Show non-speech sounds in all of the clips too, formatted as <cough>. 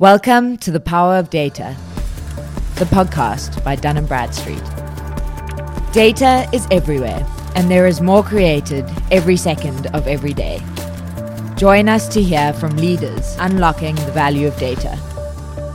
Welcome to The Power of Data, the podcast by Dun & Bradstreet. Data is everywhere, and there is more created every second of every day. Join us to hear from leaders unlocking the value of data.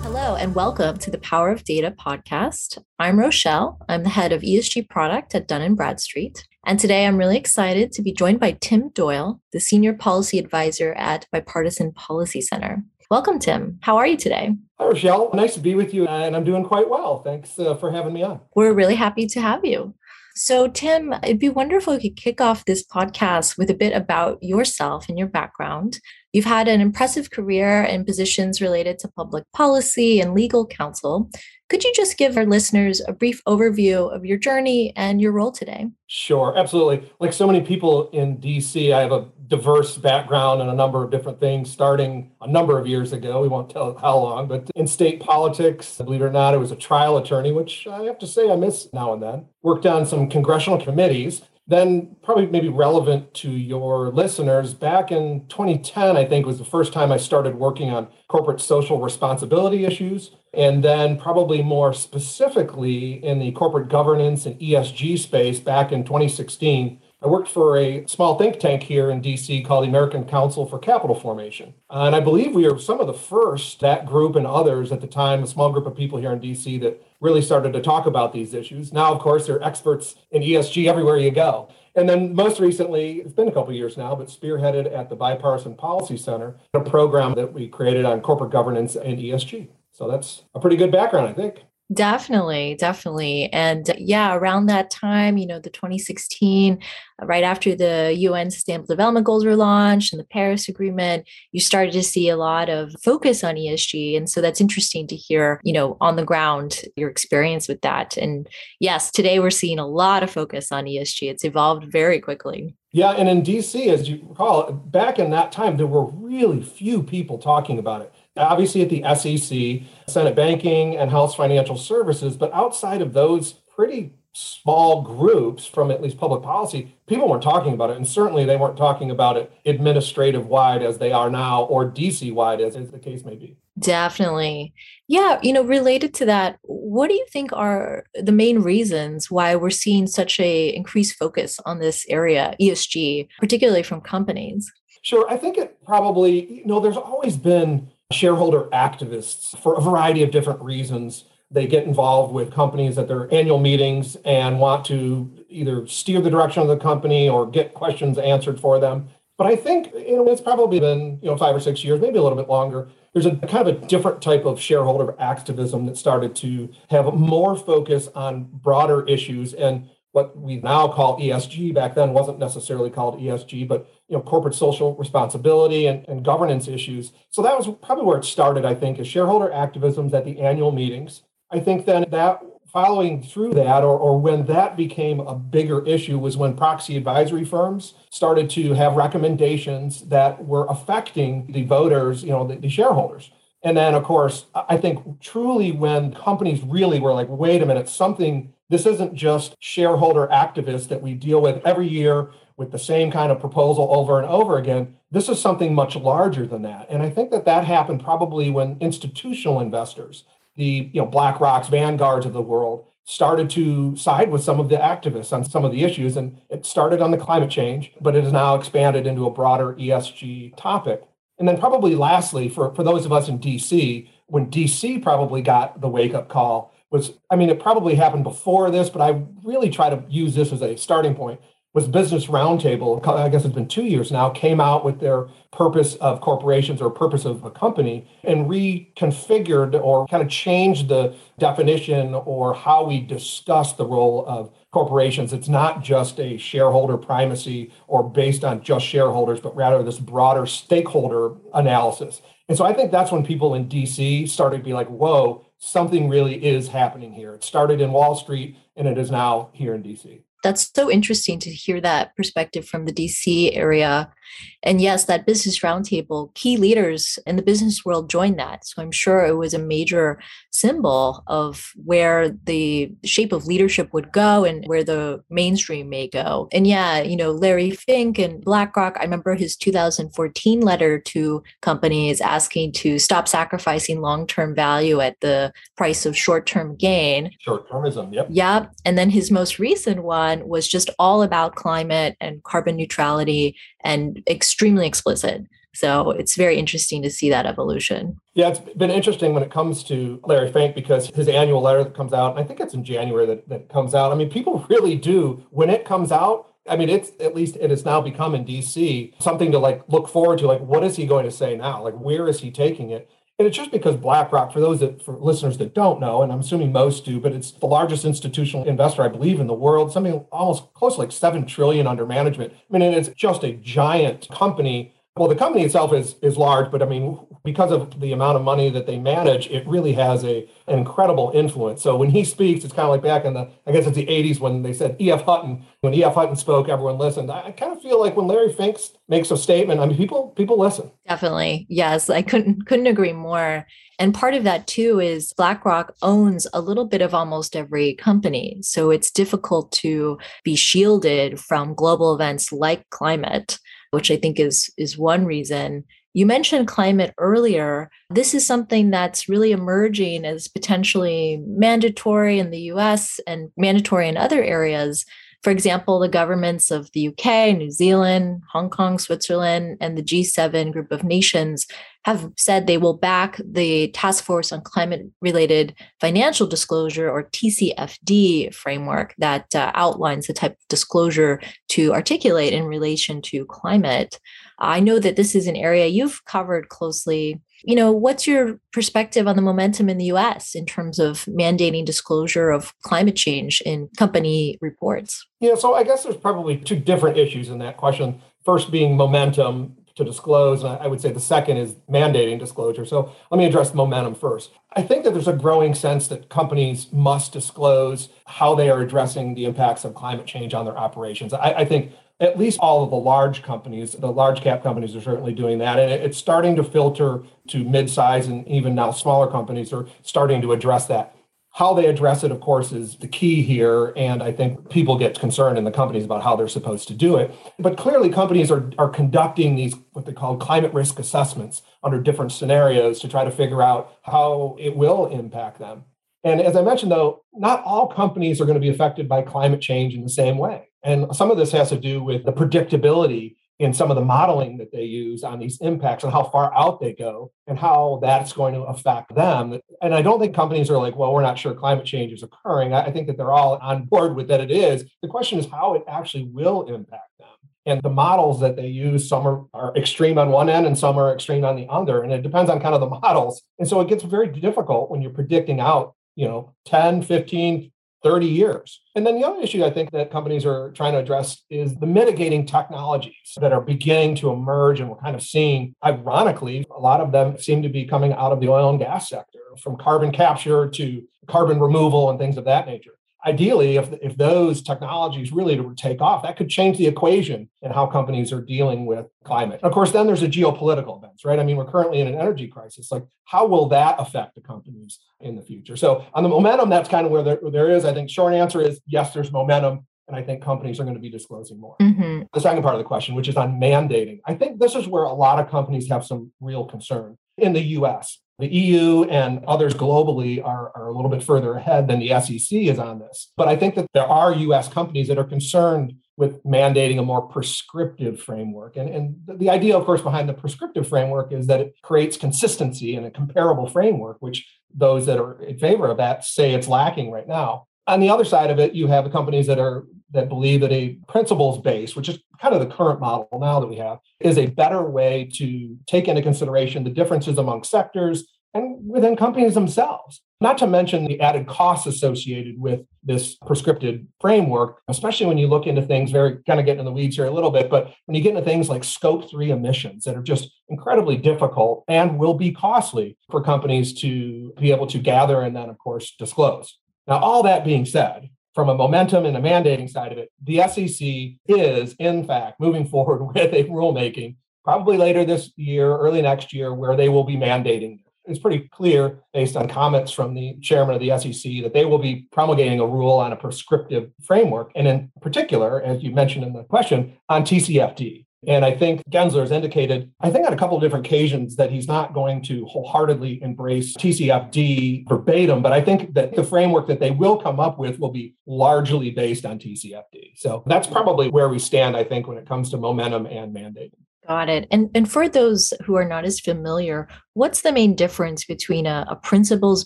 Hello, and welcome to the Power of Data podcast. I'm Rochelle. I'm the head of ESG product at Dun & Bradstreet. And today I'm really excited to be joined by Tim Doyle, the Senior Policy Advisor at Bipartisan Policy Center. Welcome, Tim. How are you today? Hi, Rochelle. Nice to be with you, and I'm doing quite well. Thanks uh, for having me on. We're really happy to have you. So, Tim, it'd be wonderful if you could kick off this podcast with a bit about yourself and your background. You've had an impressive career in positions related to public policy and legal counsel. Could you just give our listeners a brief overview of your journey and your role today? Sure, absolutely. Like so many people in DC, I have a diverse background in a number of different things, starting a number of years ago. We won't tell how long, but in state politics, believe it or not, I was a trial attorney, which I have to say I miss now and then. Worked on some congressional committees then probably maybe relevant to your listeners back in 2010 i think was the first time i started working on corporate social responsibility issues and then probably more specifically in the corporate governance and esg space back in 2016 I worked for a small think tank here in DC called the American Council for Capital Formation. And I believe we are some of the first, that group and others at the time, a small group of people here in DC that really started to talk about these issues. Now, of course, they're experts in ESG everywhere you go. And then most recently, it's been a couple years now, but spearheaded at the Bipartisan Policy Center, a program that we created on corporate governance and ESG. So that's a pretty good background, I think. Definitely, definitely. And yeah, around that time, you know, the 2016, uh, right after the UN Sustainable Development Goals were launched and the Paris Agreement, you started to see a lot of focus on ESG. And so that's interesting to hear, you know, on the ground, your experience with that. And yes, today we're seeing a lot of focus on ESG. It's evolved very quickly. Yeah, and in DC, as you recall, back in that time, there were really few people talking about it obviously at the SEC, Senate Banking, and House Financial Services. But outside of those pretty small groups from at least public policy, people weren't talking about it. And certainly they weren't talking about it administrative wide as they are now or DC wide as, as the case may be. Definitely. Yeah. You know, related to that, what do you think are the main reasons why we're seeing such a increased focus on this area, ESG, particularly from companies? Sure. I think it probably, you know, there's always been shareholder activists for a variety of different reasons. They get involved with companies at their annual meetings and want to either steer the direction of the company or get questions answered for them. But I think you know it's probably been you know five or six years, maybe a little bit longer. There's a kind of a different type of shareholder activism that started to have more focus on broader issues and what we now call ESG. Back then wasn't necessarily called ESG, but you know corporate social responsibility and, and governance issues so that was probably where it started i think is shareholder activisms at the annual meetings i think then that following through that or, or when that became a bigger issue was when proxy advisory firms started to have recommendations that were affecting the voters you know the, the shareholders and then of course i think truly when companies really were like wait a minute something this isn't just shareholder activists that we deal with every year with the same kind of proposal over and over again. This is something much larger than that. And I think that that happened probably when institutional investors, the you know BlackRock's, Vanguards of the world, started to side with some of the activists on some of the issues. And it started on the climate change, but it has now expanded into a broader ESG topic. And then probably lastly, for, for those of us in DC, when DC probably got the wake up call was, I mean, it probably happened before this, but I really try to use this as a starting point was Business Roundtable, I guess it's been two years now, came out with their purpose of corporations or purpose of a company and reconfigured or kind of changed the definition or how we discuss the role of corporations. It's not just a shareholder primacy or based on just shareholders, but rather this broader stakeholder analysis. And so I think that's when people in DC started to be like, whoa, something really is happening here. It started in Wall Street and it is now here in DC. That's so interesting to hear that perspective from the DC area. And yes, that business roundtable, key leaders in the business world joined that. So I'm sure it was a major symbol of where the shape of leadership would go and where the mainstream may go. And yeah, you know, Larry Fink and BlackRock, I remember his 2014 letter to companies asking to stop sacrificing long term value at the price of short term gain. Short termism, yep. Yep. And then his most recent one was just all about climate and carbon neutrality and extremely explicit. So it's very interesting to see that evolution. Yeah, it's been interesting when it comes to Larry Fink because his annual letter that comes out, I think it's in January that, that comes out. I mean, people <laughs> really do, when it comes out, I mean, it's at least it has now become in DC something to like look forward to. Like, what is he going to say now? Like, where is he taking it? And it's just because BlackRock, for those that, for listeners that don't know, and I'm assuming most do, but it's the largest institutional investor, I believe, in the world, something almost close to like 7 trillion under management. I mean, and it's just a giant company well, the company itself is is large, but I mean, because of the amount of money that they manage, it really has a incredible influence. So when he speaks, it's kind of like back in the I guess it's the 80s when they said E.F. Hutton. When E.F. Hutton spoke, everyone listened. I, kind of feel like when Larry Fink makes a statement, I mean, people people listen. Definitely, yes, I couldn't couldn't agree more. And part of that too is BlackRock owns a little bit of almost every company. So it's difficult to be shielded from global events like climate which I think is is one reason. You mentioned climate earlier. This is something that's really emerging as potentially mandatory in the US and mandatory in other areas. For example, the governments of the UK, New Zealand, Hong Kong, Switzerland, and the G7 group of nations have said they will back the Task Force on Climate Related Financial Disclosure, or TCFD, framework that uh, outlines the type of disclosure to articulate in relation to climate. I know that this is an area you've covered closely you know, what's your perspective on the momentum in the US in terms of mandating disclosure of climate change in company reports? Yeah, so I guess there's probably two different issues in that question. First being momentum to disclose. And I would say the second is mandating disclosure. So let me address momentum first. I think that there's a growing sense that companies must disclose how they are addressing the impacts of climate change on their operations. I, I think at least all of the large companies, the large cap companies are certainly doing that. And it's starting to filter to mid-size and even now smaller companies are starting to address that. How they address it, of course, is the key here. And I think people get concerned in the companies about how they're supposed to do it. But clearly, companies are, are conducting these, what they call climate risk assessments under different scenarios to try to figure out how it will impact them. And as I mentioned, though, not all companies are going to be affected by climate change in the same way. And some of this has to do with the predictability in some of the modeling that they use on these impacts and how far out they go and how that's going to affect them. And I don't think companies are like, well, we're not sure climate change is occurring. I think that they're all on board with that it is. The question is how it actually will impact them. And the models that they use, some are, are extreme on one end and some are extreme on the other. And it depends on kind of the models. And so it gets very difficult when you're predicting out, you know, 10, 15, 30 years. And then the other issue I think that companies are trying to address is the mitigating technologies that are beginning to emerge. And we're kind of seeing, ironically, a lot of them seem to be coming out of the oil and gas sector, from carbon capture to carbon removal and things of that nature ideally, if, if those technologies really to take off, that could change the equation in how companies are dealing with climate. Of course, then there's a geopolitical events, right? I mean, we're currently in an energy crisis. Like, how will that affect the companies in the future? So, on the momentum, that's kind of where there, where there is. I think short answer is yes, there's momentum. And I think companies are going to be disclosing more. Mm-hmm. The second part of the question, which is on mandating, I think this is where a lot of companies have some real concern in the US. The EU and others globally are, are a little bit further ahead than the SEC is on this. But I think that there are US companies that are concerned with mandating a more prescriptive framework. And, and the idea, of course, behind the prescriptive framework is that it creates consistency and a comparable framework, which those that are in favor of that say it's lacking right now. On the other side of it, you have companies that are that believe that a principles base, which is kind of the current model now that we have, is a better way to take into consideration the differences among sectors and within companies themselves. Not to mention the added costs associated with this prescriptive framework, especially when you look into things very kind of getting in the weeds here a little bit, but when you get into things like scope three emissions that are just incredibly difficult and will be costly for companies to be able to gather and then, of course, disclose. Now, all that being said, from a momentum and a mandating side of it, the SEC is, in fact, moving <laughs> forward with a rulemaking probably later this year, early next year, where they will be mandating. It's pretty clear based on comments from the chairman of the SEC that they will be promulgating a rule on a prescriptive framework. And in particular, as you mentioned in the question, on TCFD. And I think Gensler has indicated, I think on a couple of different occasions, that he's not going to wholeheartedly embrace TCFD verbatim, but I think that the framework that they will come up with will be largely based on TCFD. So that's probably where we stand, I think, when it comes to momentum and mandating. Got it. And and for those who are not as familiar, what's the main difference between a, a principles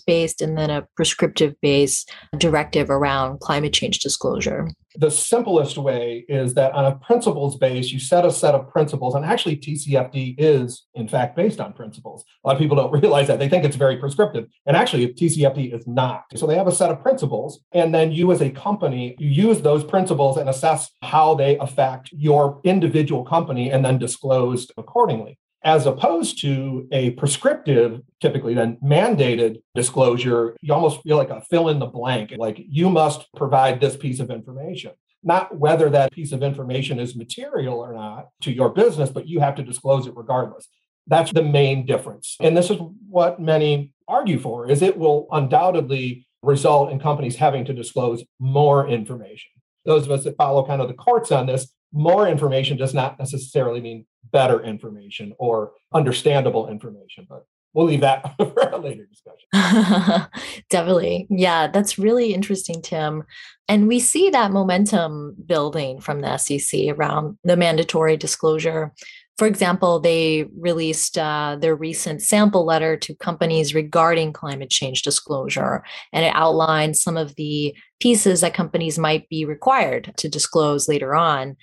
based and then a prescriptive based directive around climate change disclosure? The simplest way is that on a principles base, you set a set of principles, and actually TCFD is in fact based on principles. A lot of people don't <laughs> realize that. They think it's very prescriptive. And actually, TCFD is not. So they have a set of principles, and then you as a company, you use those principles and assess how they affect your individual company and then disclose accordingly as opposed to a prescriptive, typically then mandated disclosure, you almost feel like a fill in the blank, like you must provide this piece of information. Not whether that piece of information is material or not to your business, but you have to disclose it regardless. That's the main difference. And this is what many argue for is it will undoubtedly result in companies having to disclose more information. Those of us that follow kind of the courts on this, more information does not necessarily mean better information or understandable information. But we'll leave that <laughs> for a later discussion. <laughs> Definitely. Yeah, that's really interesting, Tim. And we see that momentum building from the SEC around the mandatory disclosure. For example, they released uh, their recent sample letter to companies regarding climate change disclosure, and it outlines some of the pieces that companies might be required to disclose later on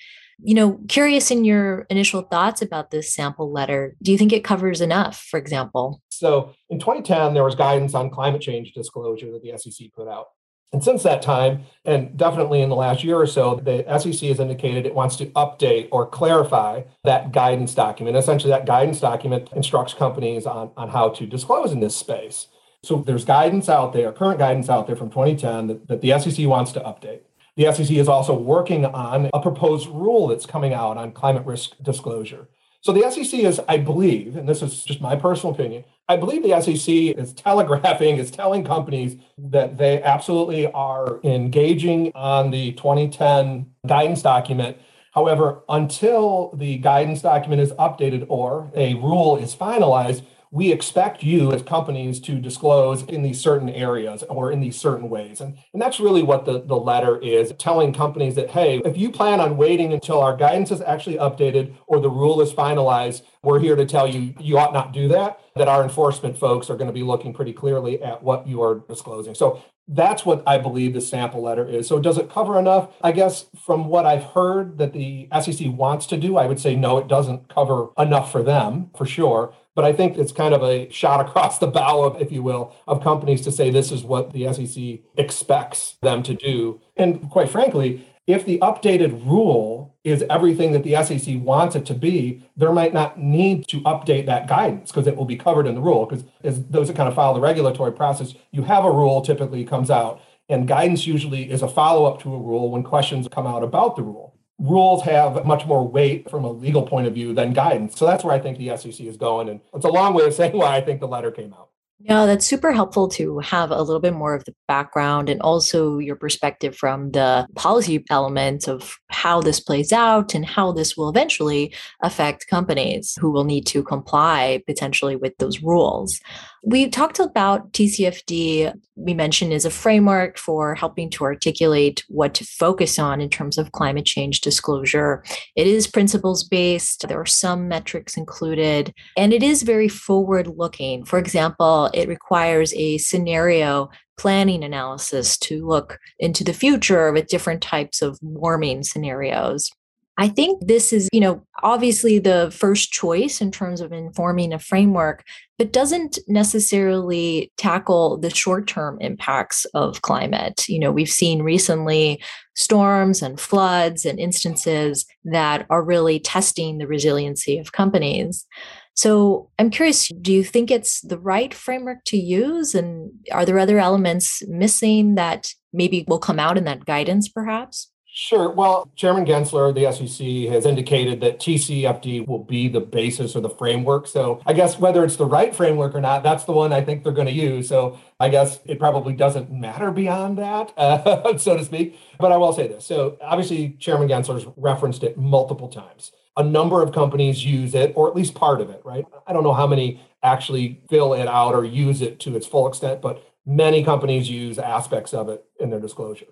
you know, curious in your initial thoughts about this sample letter. Do you think it covers enough, for example? So in 2010, there was guidance on climate change disclosure that the SEC put out. And since that time, and definitely in the last year or so, the SEC has indicated it wants to update or clarify that guidance document. Essentially, that guidance document instructs companies on, on how to disclose in this space. So there's guidance out there, current guidance out there from 2010 that, that the SEC wants to update. The SEC is also working on a proposed rule that's coming out on climate risk disclosure. So the SEC is, I believe, and this is just my personal opinion, I believe the SEC is telegraphing, is telling companies that they absolutely are engaging on the 2010 guidance document. However, until the guidance document is updated or a rule is finalized, we expect you as companies to disclose in these certain areas or in these certain ways. And, and that's really what the, the letter is telling companies that, hey, if you plan on waiting until our guidance is actually updated or the rule is finalized, we're here to tell you you ought not do that, that our enforcement folks are going to be looking pretty clearly at what you are disclosing. So that's what I believe the sample letter is. So, does it cover enough? I guess from what I've heard that the SEC wants to do, I would say no, it doesn't cover enough for them, for sure. But I think it's kind of a shot across the bow of, if you will, of companies to say this is what the SEC expects them to do. And quite frankly, if the updated rule is everything that the SEC wants it to be, there might not need to update that guidance because it will be covered in the rule. Because as those that kind of follow the regulatory process, you have a rule typically comes out, and guidance usually is a follow up to a rule when questions come out about the rule rules have much more weight from a legal point of view than guidance. So that's where I think the SEC is going. And it's a long way of saying why I think the letter came out. Yeah, that's super helpful to have a little bit more of the background and also your perspective from the policy element of how this plays out and how this will eventually affect companies who will need to comply potentially with those rules. We talked about TCFD, we mentioned is a framework for helping to articulate what to focus on in terms of climate change disclosure. It is principles based, there are some metrics included, and it is very forward looking. For example, it requires a scenario planning analysis to look into the future with different types of warming scenarios. I think this is, you know, obviously the first choice in terms of informing a framework, but doesn't necessarily tackle the short term impacts of climate. You know, we've seen recently storms and floods and instances that are really testing the resiliency of companies. So I'm curious, do you think it's the right framework to use? And are there other elements missing that maybe will come out in that guidance, perhaps? Sure. Well, Chairman Gensler, the SEC, has indicated that TCFD will be the basis or the framework. So I guess whether it's the right framework or not, that's the one I think they're going to use. So I guess it probably doesn't matter beyond that, uh, <laughs> so to speak. But I will say this. So obviously, Chairman Gensler's referenced it multiple times. A number of companies use it, or at least part of it, right? I don't know how many actually fill it out or use it to its full extent, but many companies use aspects of it in their disclosure.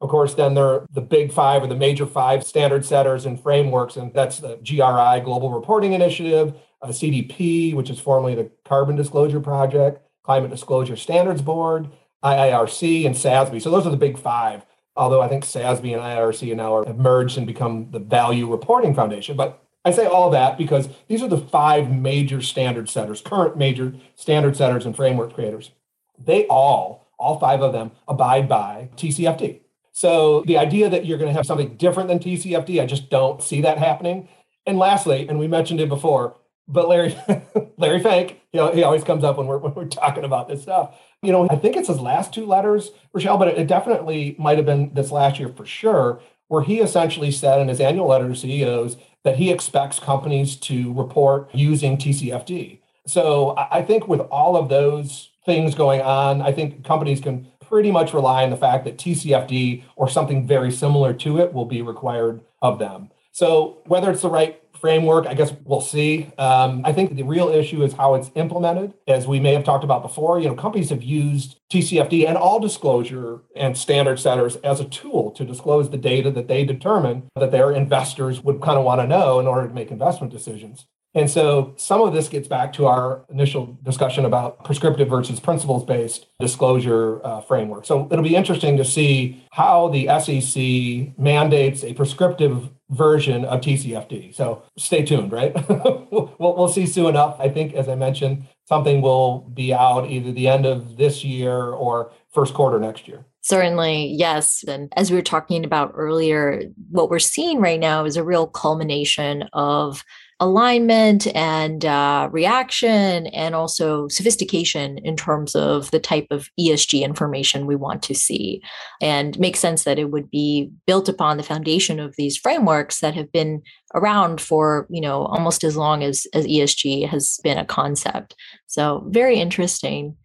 Of course, then there are the big five or the major five standard setters and frameworks, and that's the GRI, Global Reporting Initiative, uh, CDP, which is formerly the Carbon Disclosure Project, Climate Disclosure Standards Board, IIRC, and SASB. So those are the big five. Although I think SASB and IIRC now have merged and become the Value Reporting Foundation. But I say all that because these are the five major standard setters, current major standard setters and framework creators. They all, all five of them, abide by TCFD. So the idea that you're going to have something different than TCFD, I just don't see that happening. And lastly, and we mentioned it before, but Larry <laughs> Larry Fink, you know, he always comes up when we're when we're talking about this stuff. You know, I think it's his last two letters, Rochelle, but it definitely might have been this last year for sure, where he essentially said in his annual letter to CEOs that he expects companies to report using TCFD. So I think with all of those things going on, I think companies can pretty much rely on the fact that TCFD or something very similar to it will be required of them. So whether it's the right framework, I guess we'll see. Um, I think the real issue is how it's implemented. As we may have talked about before, you know, companies have used TCFD and all disclosure and standard setters as a tool to disclose the data that they determine that their investors would kind of want to know in order to make investment decisions. And so some of this gets back to our initial discussion about prescriptive versus principles based disclosure uh, framework. So it'll be interesting to see how the SEC mandates a prescriptive version of TCFD. So stay tuned, right? <laughs> we'll, we'll see soon enough. I think, as I mentioned, something will be out either the end of this year or first quarter next year. Certainly, yes. And as we were talking about earlier, what we're seeing right now is a real culmination of alignment and uh, reaction and also sophistication in terms of the type of ESG information we want to see. And makes sense that it would be built upon the foundation of these frameworks that have been around for, you know, almost as long as, as ESG has been a concept. So very interesting.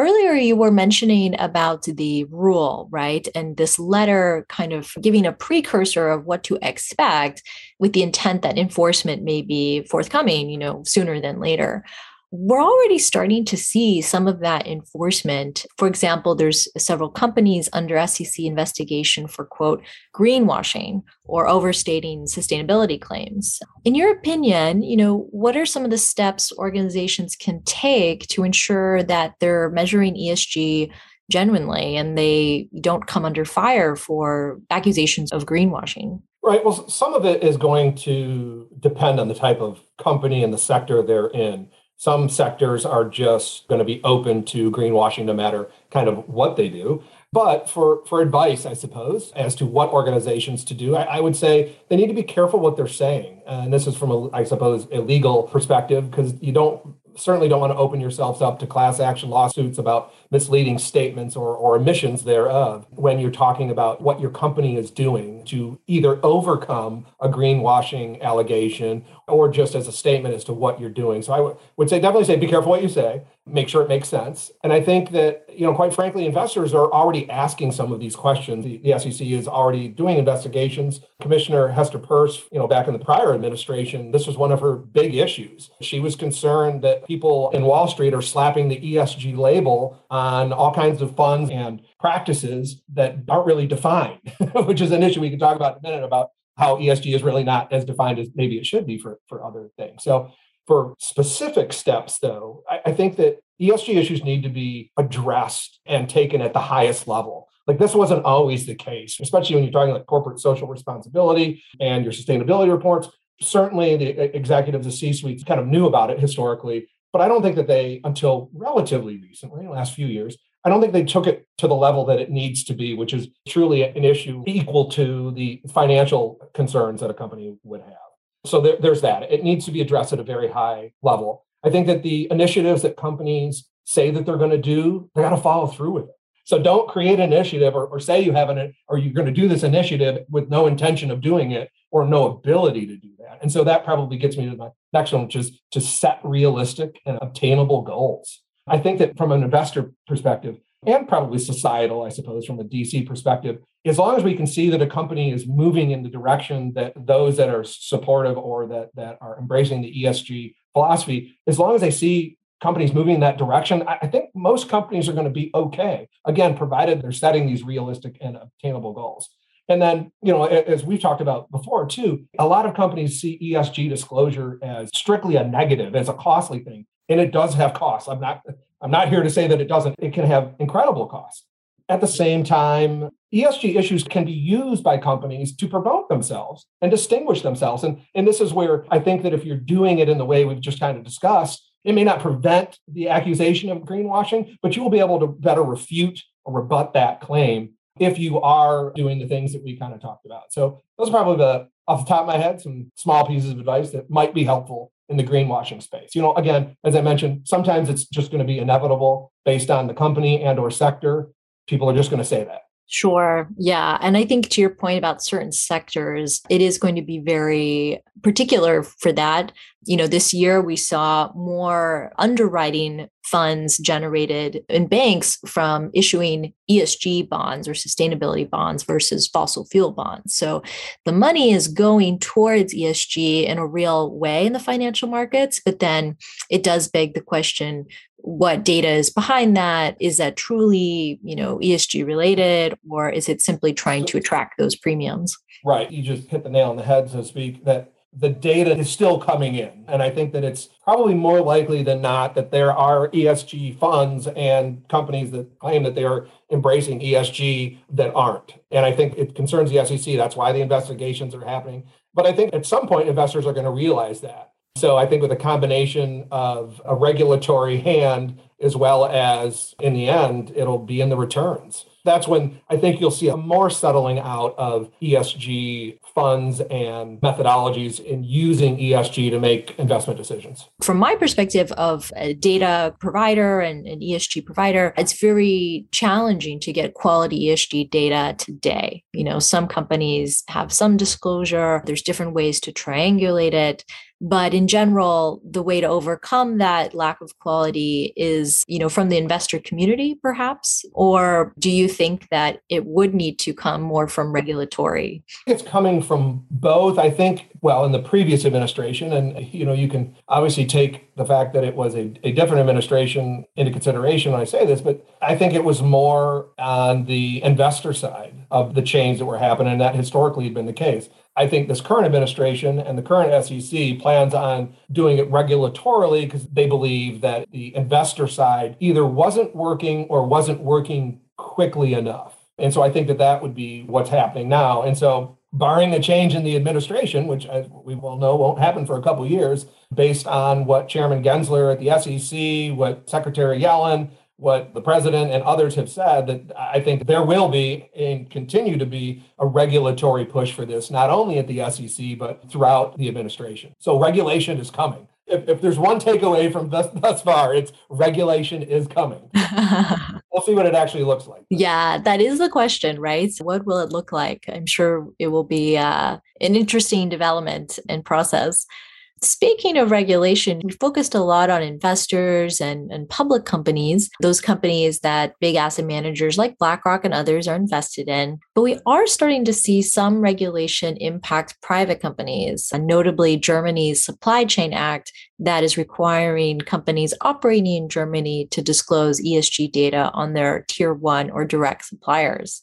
Earlier, you were mentioning about the rule, right? And this letter kind of giving a precursor of what to expect with the intent that enforcement may be forthcoming, you know, sooner than later we're already starting to see some of that enforcement. For example, there's several companies under SEC investigation for quote greenwashing or overstating sustainability claims. In your opinion, you know, what are some of the steps organizations can take to ensure that they're measuring ESG genuinely and they don't come under fire for accusations of greenwashing? Right. Well, some of it is going to depend on the type of company and the sector they're in some sectors are just going to be open to greenwashing no matter kind of what they do. But for, for advice, I suppose, as to what organizations to do, I, I would say they need to be careful what they're saying. and this is from, a, I suppose, a legal perspective, because you don't certainly don't want to open yourselves up to class action lawsuits about misleading statements or, or omissions thereof when you're talking about what your company is doing to either overcome a greenwashing allegation or just as a statement as to what you're doing. So I w- would say definitely say be careful what you say, make sure it makes sense. And I think that, you know, quite frankly, investors are already asking some of these questions. The, the SEC is already doing investigations. Commissioner Hester Peirce, you know, back in the prior administration, this was one of her big issues. She was concerned that people in Wall Street are slapping the ESG label on all kinds of funds and practices that aren't really defined, <laughs> which is an issue we can talk about in a minute about how ESG is really not as defined as maybe it should be for, for other things. So for specific steps, though, I, I think that ESG issues need to be addressed and taken at the highest level. Like this wasn't always the case, especially when you're talking like corporate social responsibility and your sustainability reports. Certainly, the executives of C suites kind of knew about it historically, but I don't think that they, until relatively recently, last few years, I don't think they took it to the level that it needs to be, which is truly an issue equal to the financial concerns that a company would have. So there, there's that. It needs to be addressed at a very high level. I think that the initiatives that companies say that they're going to do, they got to follow through with it. So don't create an initiative or, or say you have an or you're going to do this initiative with no intention of doing it or no ability to do that. And so that probably gets me to my next one, which is to set realistic and obtainable goals. I think that from an investor perspective, and probably societal, I suppose, from a DC perspective, as long as we can see that a company is moving in the direction that those that are supportive or that that are embracing the ESG philosophy, as long as they see companies moving in that direction, I think most companies are going to be okay. Again, provided they're setting these realistic and obtainable goals. And then, you know, as we've talked about before too, a lot of companies see ESG disclosure as strictly a negative, as a costly thing. And it does have costs. I'm not I'm not here to say that it doesn't. It can have incredible costs. At the same time, ESG issues can be used by companies to promote themselves and distinguish themselves. And, and this is where I think that if you're doing it in the way we've just kind of discussed, it may not prevent the accusation of greenwashing, but you will be able to better refute or rebut that claim if you are doing the things that we kind of talked about. So those are probably the off the top of my head, some small pieces of advice that might be helpful in the greenwashing space. You know, again, as I mentioned, sometimes it's just going to be inevitable based on the company and or sector. People are just going to say that. Sure. Yeah. And I think to your point about certain sectors, it is going to be very particular for that. You know, this year we saw more underwriting funds generated in banks from issuing ESG bonds or sustainability bonds versus fossil fuel bonds. So the money is going towards ESG in a real way in the financial markets, but then it does beg the question what data is behind that is that truly you know esg related or is it simply trying to attract those premiums right you just hit the nail on the head so to speak that the data is still coming in. And I think that it's probably more likely than not that there are ESG funds and companies that claim that they are embracing ESG that aren't. And I think it concerns the SEC. That's why the investigations are happening. But I think at some point, investors are going to realize that. So I think with a combination of a regulatory hand as well as in the end, it'll be in the returns that's when I think you'll see a more settling out of ESG funds and methodologies in using ESG to make investment decisions. From my perspective of a data provider and an ESG provider, it's very challenging to get quality ESG data today. You know, some companies have some disclosure, there's different ways to triangulate it but in general the way to overcome that lack of quality is you know from the investor community perhaps? Or do you think that it would need to come more from regulatory? It's coming from both i think. Well in the previous administration and you know you can obviously take the fact that it was a, a different administration into consideration when i say this but i think it was more on the investor side of the change that were happening and that historically had been the case I think this current administration and the current SEC plans on doing it regulatorily because they believe that the investor side either wasn't working or wasn't working quickly enough. And so I think that that would be what's happening now. And so barring a change in the administration, which we well know won't happen for a couple years, based on what Chairman Gensler at the SEC, what Secretary Yellen, what the president and others have said that I think there will be and continue to be a regulatory push for this, not only at the SEC, but throughout the administration. So regulation is coming. If, if there's one takeaway from thus, thus far, it's regulation is coming. <laughs> we'll see what it actually looks like. Yeah, that is the question, right? So what will it look like? I'm sure it will be uh, an interesting development and process. Speaking of regulation, we focused a lot on investors and, and public companies, those companies that big asset managers like BlackRock and others are invested in. But we are starting to see some regulation impact private companies, notably Germany's Supply Chain Act that is requiring companies operating in Germany to disclose ESG data on their tier one or direct suppliers.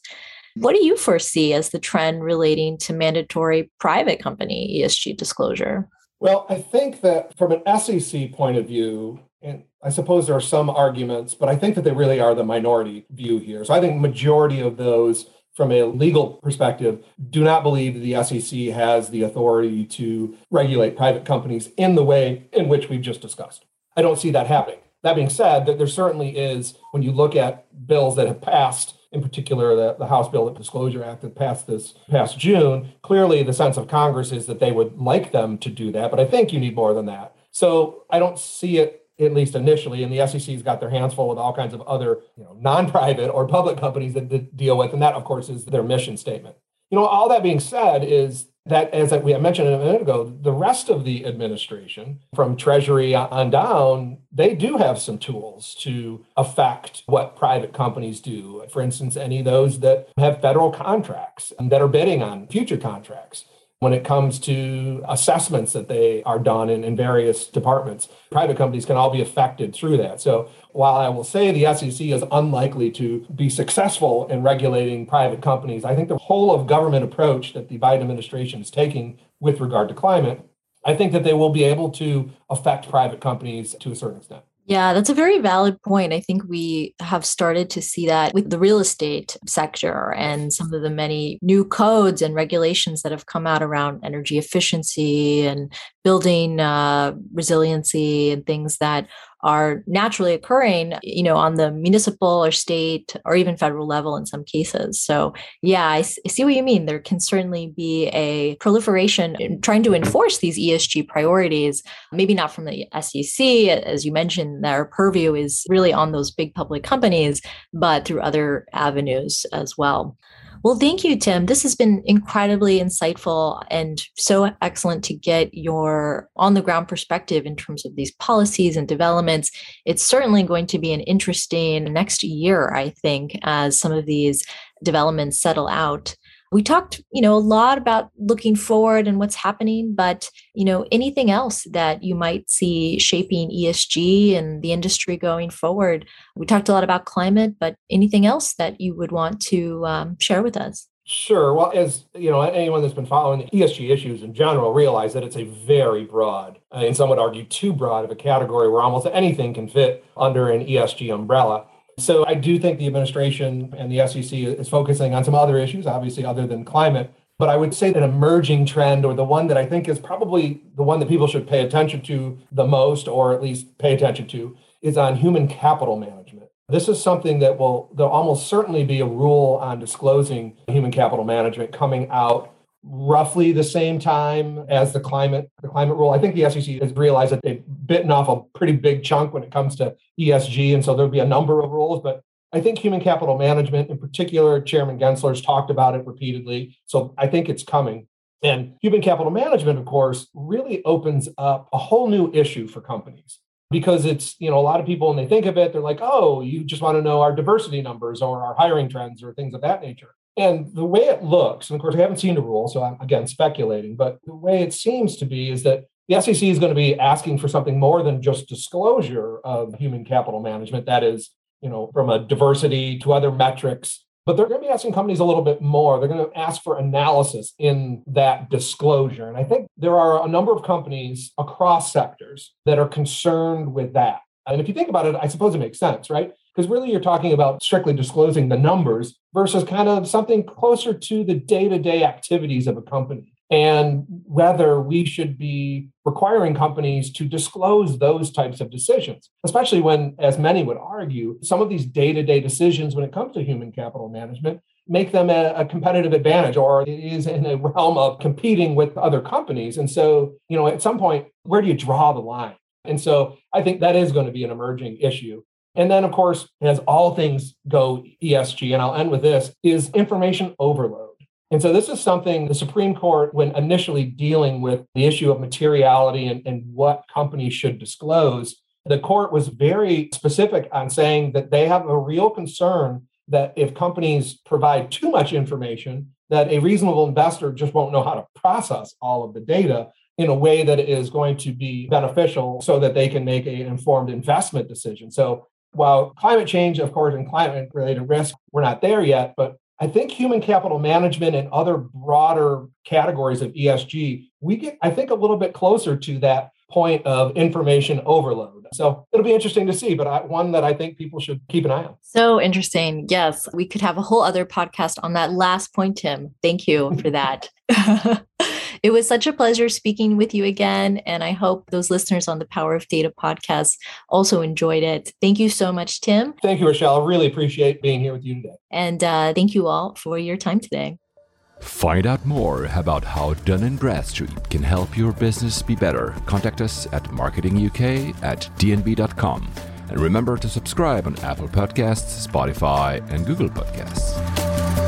What do you foresee as the trend relating to mandatory private company ESG disclosure? Well, I think that from an SEC point of view, and I suppose there are some arguments, but I think that they really are the minority view here. So I think majority of those from a legal perspective do not believe the SEC has the authority to regulate private companies in the way in which we've just discussed. I don't see that happening. That being said, that there certainly is when you look at bills that have passed in particular the, the House Bill of Disclosure Act that passed this past June, clearly the sense of Congress is that they would like them to do that. But I think you need more than that. So I don't see it at least initially. And the SEC's got their hands full with all kinds of other, you know, non-private or public companies that, that deal with, and that, of course, is their mission statement. You know, all that being said, is that, as we mentioned a minute ago, the rest of the administration, from Treasury on down, they do have some tools to affect what private companies do. For instance, any of those that have federal contracts and that are bidding on future contracts when it comes to assessments that they are done in, in various departments. Private companies can all be affected through that. So while I will say the SEC is unlikely to be successful in regulating private companies, I think the whole of government approach that the Biden administration is taking with regard to climate, I think that they will be able to affect private companies to a certain extent. Yeah, that's a very valid point. I think we have started to see that with the real estate sector and some of the many new codes and regulations that have come out around energy efficiency and building uh, resiliency and things that are naturally occurring, you know, on the municipal or state or even federal level in some cases. So, yeah, I, see what you mean. There can certainly be a proliferation in trying to enforce these ESG priorities, maybe not from the SEC, as you mentioned, their purview is really on those big public companies, but through other avenues as well. Well, thank you, Tim. This has been incredibly insightful and so excellent to get your on the ground perspective in terms of these policies and developments. It's certainly going to be an interesting next year, I think, as some of these developments settle out we talked you know a lot about looking forward and what's happening but you know anything else that you might see shaping esg and the industry going forward we talked a lot about climate but anything else that you would want to um, share with us Sure. Well, as you know, anyone that's been following the ESG issues in general realize that it's a very broad, uh, and some would argue too broad of a category where almost anything can fit under an ESG umbrella. So I do think the administration and the SEC is focusing on some other issues, obviously, other than climate. But I would say that emerging trend, or the one that I think is probably the one that people should pay attention to the most, or at least pay attention to, is on human capital management. This is something that will, there'll almost certainly be a rule on disclosing human capital management coming out roughly the same time as the climate the climate rule. I think the SEC has realized that they've bitten off a pretty big chunk when it comes to ESG, and so there'll be a number of rules. But I think human capital management, in particular, Chairman Gensler's talked about it repeatedly. So I think it's coming. And human capital management, of course, really opens up a whole new issue for companies because it's, you know, a lot of people when they think of it, they're like, oh, you just want to know our diversity numbers or our hiring trends or things of that nature. And the way it looks, and of course, I haven't seen the rule, so I'm again speculating, but the way it seems to be is that the SEC is going to be asking for something more than just disclosure of human capital management. That is, you know, from a diversity to other metrics. But they're going to be asking companies a little bit more. They're going to ask for analysis in that disclosure. And I think there are a number of companies across sectors that are concerned with that. And if you think about it, I suppose it makes sense, right? because really you're talking about strictly disclosing the numbers versus kind of something closer to the day-to-day activities of a company and whether we should be requiring companies to disclose those types of decisions, especially when, as many would argue, some of these day to day decisions when it comes to human capital management make them a, a, competitive advantage or it is in a realm of competing with other companies. And so, you know, at some point, where do you draw the line? And so I think that is going to be an emerging issue. And then, of course, as all things go ESG, and I'll end with this, is information overload. And so this is something the Supreme Court, when initially dealing with the issue of materiality and, and what companies should disclose, the court was very specific on saying that they have a real concern that if companies provide too much information, that a reasonable investor just won't know how to process all of the data in a way that is going to be beneficial so that they can make an informed investment decision. So while climate change, of course, and climate related risk, we're not there yet, but I think human capital management and other broader categories of ESG, we get, I think, a little bit closer to that point of information overload. So it'll be interesting to see, but I, one that I think people should keep an eye on. So interesting. Yes, we could have a whole other podcast on that last point, Tim. Thank you <laughs> for that. <laughs> It was such a pleasure speaking with you again. And I hope those listeners on the Power of Data podcast also enjoyed it. Thank you so much, Tim. Thank you, Rochelle. I really appreciate being here with you today. And uh, thank you all for your time today. Find out more about how Dun & Bradstreet can help your business be better. Contact us at marketinguk at dnb.com. And remember to subscribe on Apple Podcasts, Spotify, and Google Podcasts.